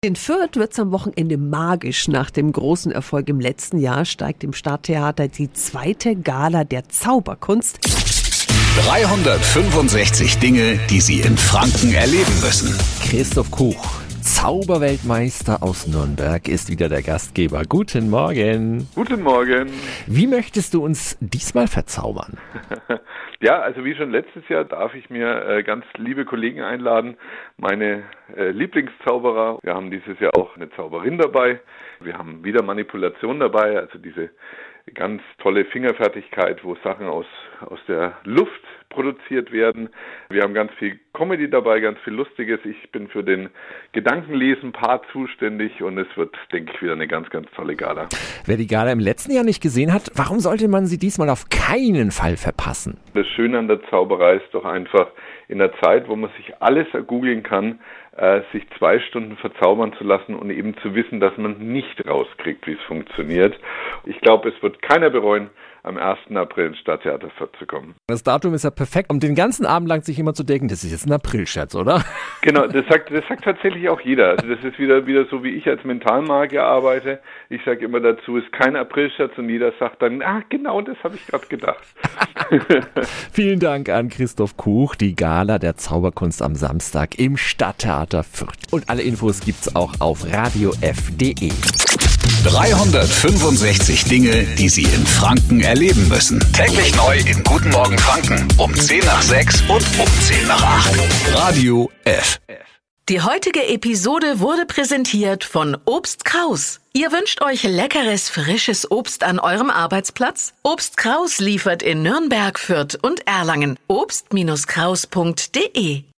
In Fürth wird es am Wochenende magisch. Nach dem großen Erfolg im letzten Jahr steigt im Stadttheater die zweite Gala der Zauberkunst. 365 Dinge, die Sie in Franken erleben müssen. Christoph Kuch, Zauberweltmeister aus Nürnberg, ist wieder der Gastgeber. Guten Morgen. Guten Morgen. Wie möchtest du uns diesmal verzaubern? Ja, also wie schon letztes Jahr darf ich mir äh, ganz liebe Kollegen einladen, meine äh, Lieblingszauberer. Wir haben dieses Jahr auch eine Zauberin dabei. Wir haben wieder Manipulation dabei, also diese ganz tolle Fingerfertigkeit, wo Sachen aus, aus der Luft produziert werden. Wir haben ganz viel Comedy dabei, ganz viel Lustiges. Ich bin für den Gedankenlesen-Part zuständig und es wird, denke ich, wieder eine ganz, ganz tolle Gala. Wer die Gala im letzten Jahr nicht gesehen hat, warum sollte man sie diesmal auf keinen Fall verpassen? Das Schöne an der Zauberei ist doch einfach, in der Zeit, wo man sich alles ergoogeln kann, äh, sich zwei Stunden verzaubern zu lassen und eben zu wissen, dass man nicht rauskriegt, wie es funktioniert. Ich glaube, es wird keiner bereuen, am 1. April ins Stadttheater Fürth zu kommen. Das Datum ist ja perfekt, um den ganzen Abend lang sich immer zu denken, das ist jetzt ein Aprilscherz, oder? Genau, das sagt, das sagt tatsächlich auch jeder. Also das ist wieder, wieder so, wie ich als Mentalmagier arbeite. Ich sage immer dazu, ist kein Aprilscherz und jeder sagt dann, ah, genau, das habe ich gerade gedacht. Vielen Dank an Christoph Kuch, die Gala der Zauberkunst am Samstag im Stadttheater Fürth. Und alle Infos gibt's auch auf radiof.de. 365 Dinge, die Sie in Franken erleben müssen. Täglich neu in Guten Morgen Franken um 10 nach 6 und um 10 nach 8. Radio F. Die heutige Episode wurde präsentiert von Obst Kraus. Ihr wünscht euch leckeres, frisches Obst an eurem Arbeitsplatz? Obst Kraus liefert in Nürnberg, Fürth und Erlangen. Obst-Kraus.de